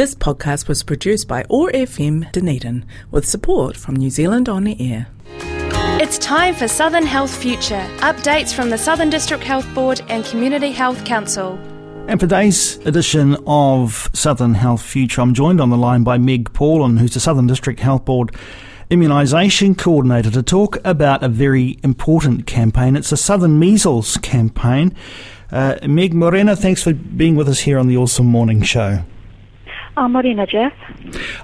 This podcast was produced by OAR FM Dunedin with support from New Zealand On the Air. It's time for Southern Health Future. Updates from the Southern District Health Board and Community Health Council. And for today's edition of Southern Health Future, I'm joined on the line by Meg Paulin, who's the Southern District Health Board Immunisation Coordinator, to talk about a very important campaign. It's the Southern Measles Campaign. Uh, Meg Morena, thanks for being with us here on the Awesome Morning Show. Oh, Morena, Jeff.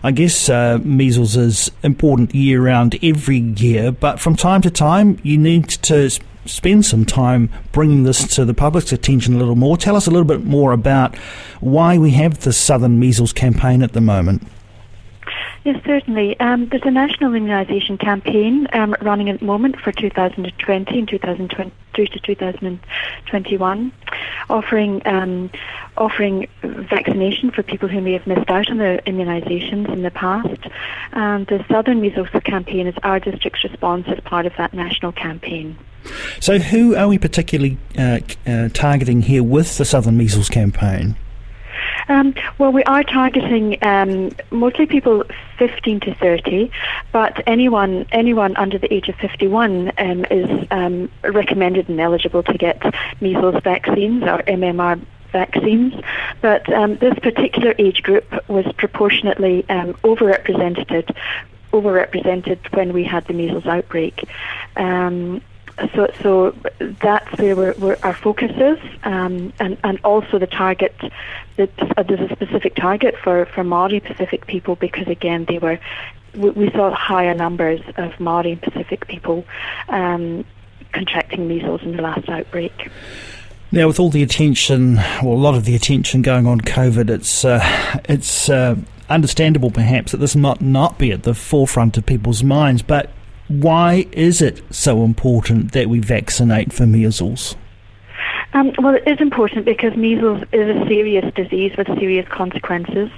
I guess uh, measles is important year round every year, but from time to time you need to spend some time bringing this to the public's attention a little more. Tell us a little bit more about why we have the Southern Measles campaign at the moment. Yes, certainly. Um, there's a national immunisation campaign um, running at the moment for 2020 and 2023 to 2021, offering um, offering vaccination for people who may have missed out on their immunisations in the past. And the Southern Measles campaign is our district's response as part of that national campaign. So, who are we particularly uh, uh, targeting here with the Southern Measles campaign? Um, well, we are targeting um, mostly people 15 to 30, but anyone anyone under the age of 51 um, is um, recommended and eligible to get measles vaccines or MMR vaccines, but um, this particular age group was proportionately um, overrepresented overrepresented when we had the measles outbreak. Um, so, so that's where we're, we're, our focus is, um, and and also the target. Uh, there's a specific target for for Maori Pacific people because again they were we, we saw higher numbers of Maori Pacific people um, contracting measles in the last outbreak. Now, with all the attention, well, a lot of the attention going on COVID, it's uh, it's uh, understandable perhaps that this might not be at the forefront of people's minds, but why is it so important that we vaccinate for measles? Um, well, it is important because measles is a serious disease with serious consequences.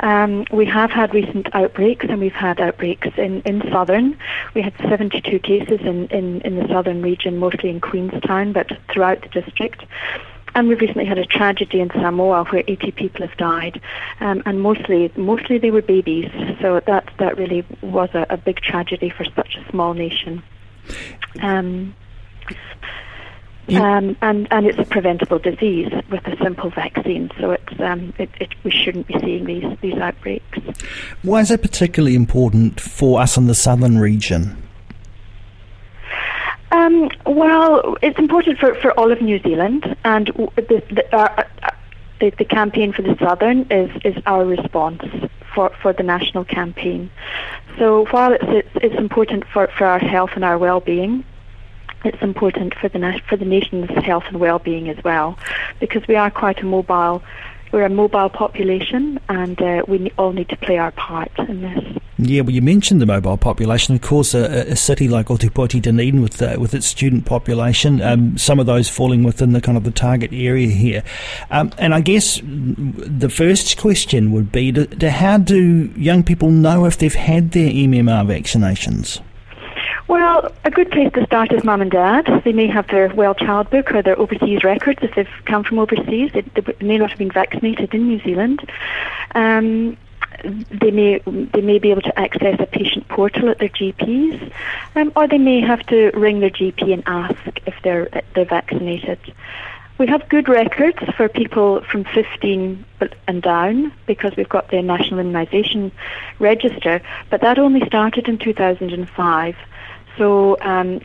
Um, we have had recent outbreaks, and we've had outbreaks in, in southern. We had 72 cases in, in, in the southern region, mostly in Queenstown, but throughout the district. And we've recently had a tragedy in Samoa where 80 people have died, um, and mostly mostly they were babies. So that that really was a, a big tragedy for such a small nation. Um, um, and and it's a preventable disease with a simple vaccine, so it's um, it, it, we shouldn't be seeing these these outbreaks. Why is it particularly important for us in the southern region? Um, well, it's important for, for all of New Zealand, and the, the, uh, the, the campaign for the Southern is, is our response for, for the national campaign. So while it's, it's, it's important for, for our health and our well-being, it's important for the for the nation's health and well-being as well, because we are quite a mobile we're a mobile population, and uh, we all need to play our part in this. Yeah, well, you mentioned the mobile population. Of course, a, a city like Otepoti Dunedin, with uh, with its student population, um, some of those falling within the kind of the target area here. Um, and I guess the first question would be: to, to how do young people know if they've had their MMR vaccinations? Well, a good place to start is mum and dad. They may have their well child book or their overseas records if they've come from overseas. They, they may not have been vaccinated in New Zealand. Um, they may they may be able to access a patient portal at their GPs, um, or they may have to ring their GP and ask if they're they're vaccinated. We have good records for people from 15 and down because we've got the National Immunisation Register, but that only started in 2005. So, um,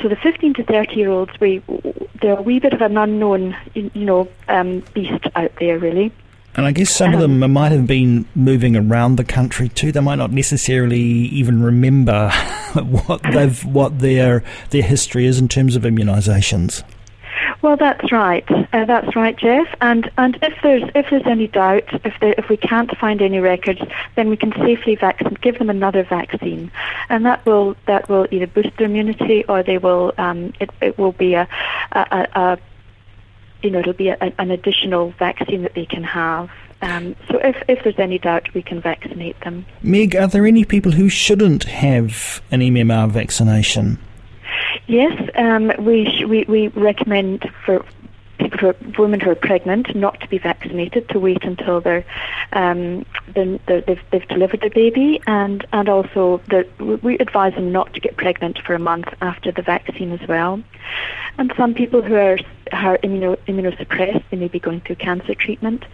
so the 15 to 30 year olds, we they're a wee bit of an unknown, you know, um, beast out there, really. And I guess some um, of them um, might have been moving around the country too. They might not necessarily even remember what they've what their their history is in terms of immunisations. Well, that's right. Uh, that's right, Jeff. And and if there's if there's any doubt, if there, if we can't find any records, then we can safely vaccine, give them another vaccine, and that will that will either boost their immunity or they will um, it, it will be a, a, a you know it'll be a, an additional vaccine that they can have. Um, so if, if there's any doubt, we can vaccinate them. Meg, are there any people who shouldn't have an MMR vaccination? Yes, um, we, sh- we we recommend for people who are, women who are pregnant not to be vaccinated to wait until they're, um, they're, they're they've, they've delivered the baby and and also we advise them not to get pregnant for a month after the vaccine as well. And some people who are are immuno, immunosuppressed they may be going through cancer treatment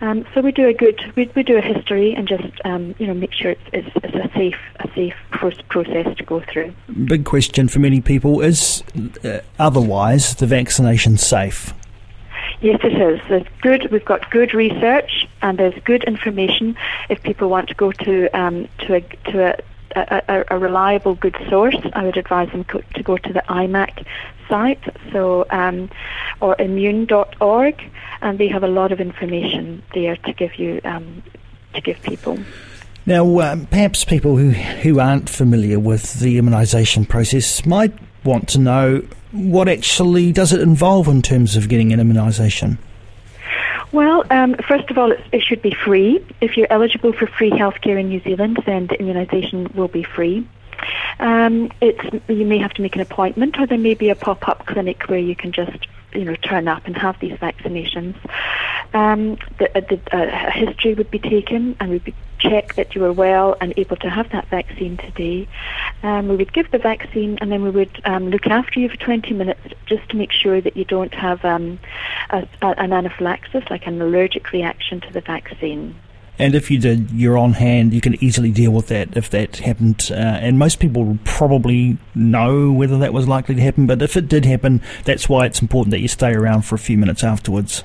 um, so we do a good we, we do a history and just um, you know make sure it's, it's, it's a safe a safe process to go through big question for many people is uh, otherwise the vaccination safe Yes, it is. There's good. We've got good research, and there's good information. If people want to go to um, to a to a, a, a, reliable, good source, I would advise them co- to go to the IMAC site, so um, or immune.org, and they have a lot of information there to give you um, to give people. Now, um, perhaps people who who aren't familiar with the immunisation process might want to know what actually does it involve in terms of getting an immunisation? Well, um, first of all, it it, should be free. If you're eligible for free healthcare in New Zealand, then the immunisation will be free. Um, it's you may have to make an appointment, or there may be a pop-up clinic where you can just you know turn up and have these vaccinations. Um, the, uh, the, uh, a history would be taken, and we'd be check that you were well and able to have that vaccine today. Um, we would give the vaccine, and then we would um, look after you for 20 minutes just to make sure that you don't have um, a, a, an anaphylaxis, like an allergic reaction to the vaccine. And if you did, you're on hand. You can easily deal with that if that happened. Uh, and most people probably know whether that was likely to happen. But if it did happen, that's why it's important that you stay around for a few minutes afterwards.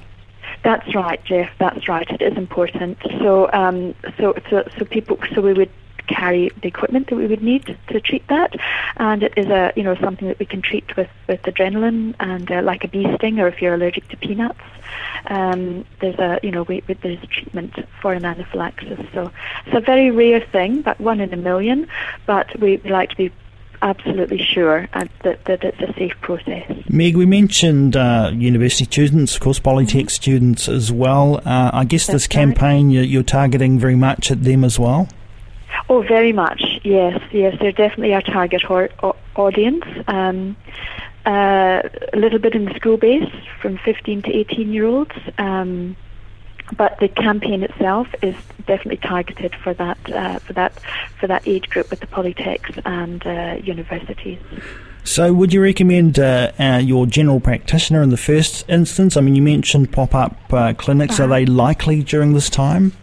That's right, Jeff. That's right. It is important. So, um, so, so, so people. So we would carry the equipment that we would need to treat that, and it is a you know something that we can treat with with adrenaline and uh, like a bee sting, or if you're allergic to peanuts, um, there's a you know we, there's treatment for an anaphylaxis. So it's a very rare thing, but one in a million. But we like to be absolutely sure uh, that, that it's a safe process. Meg, we mentioned uh, university students, of course, Polytech students as well. Uh, I guess That's this campaign right. you're, targeting very much at them as well. Oh, very much. Yes, yes, they're definitely our target audience. Um, uh, a little bit in the school base, from 15 to 18 year olds. Um, but the campaign itself is definitely targeted for that uh, for that for that age group with the polytechs and uh, universities. So, would you recommend uh, uh your general practitioner in the first instance? I mean, you mentioned pop up uh, clinics. Uh-huh. Are they likely during this time?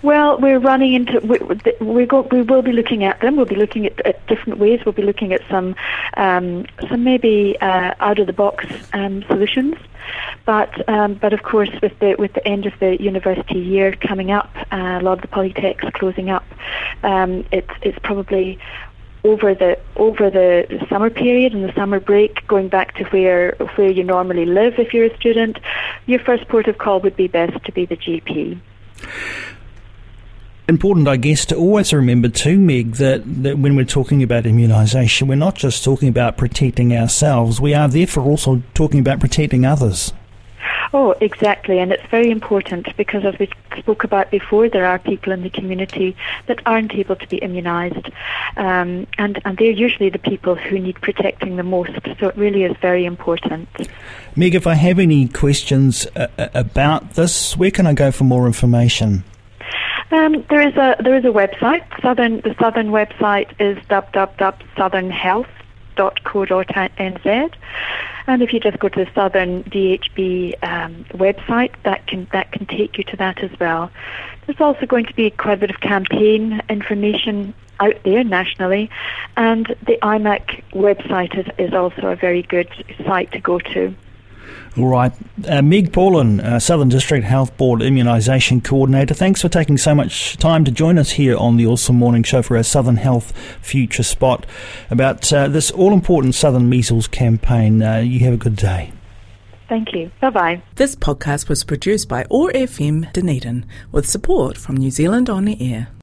Well, we're running into we, we, go, we will be looking at them. We'll be looking at, at different ways. We'll be looking at some um, some maybe uh, out of the box um, solutions. But um, but of course, with the with the end of the university year coming up, uh, a lot of the polytechs closing up, um, it's it's probably over the over the summer period and the summer break, going back to where where you normally live if you're a student, your first port of call would be best to be the GP important, I guess, to always remember too, Meg, that, that when we're talking about immunisation, we're not just talking about protecting ourselves, we are therefore also talking about protecting others. Oh, exactly. And it's very important because, as we spoke about before, there are people in the community that aren't able to be immunised. Um, and, and they're usually the people who need protecting the most. So it really is very important. Meg, if I have any questions uh, uh about this, where can I go for more information? Um, there is a there is a website. Southern the Southern website is www.southernhealth.co.nz, and if you just go to the Southern DHB um, website, that can that can take you to that as well. There's also going to be quite a bit of campaign information out there nationally, and the IMAC website is, is also a very good site to go to. All right. Uh, Meg Paulin, uh, Southern District Health Board Immunisation Coordinator, thanks for taking so much time to join us here on the Awesome Morning Show for our Southern Health Future Spot about uh, this all important Southern Measles campaign. Uh, you have a good day. Thank you. Bye bye. This podcast was produced by OAR FM Dunedin with support from New Zealand On the Air.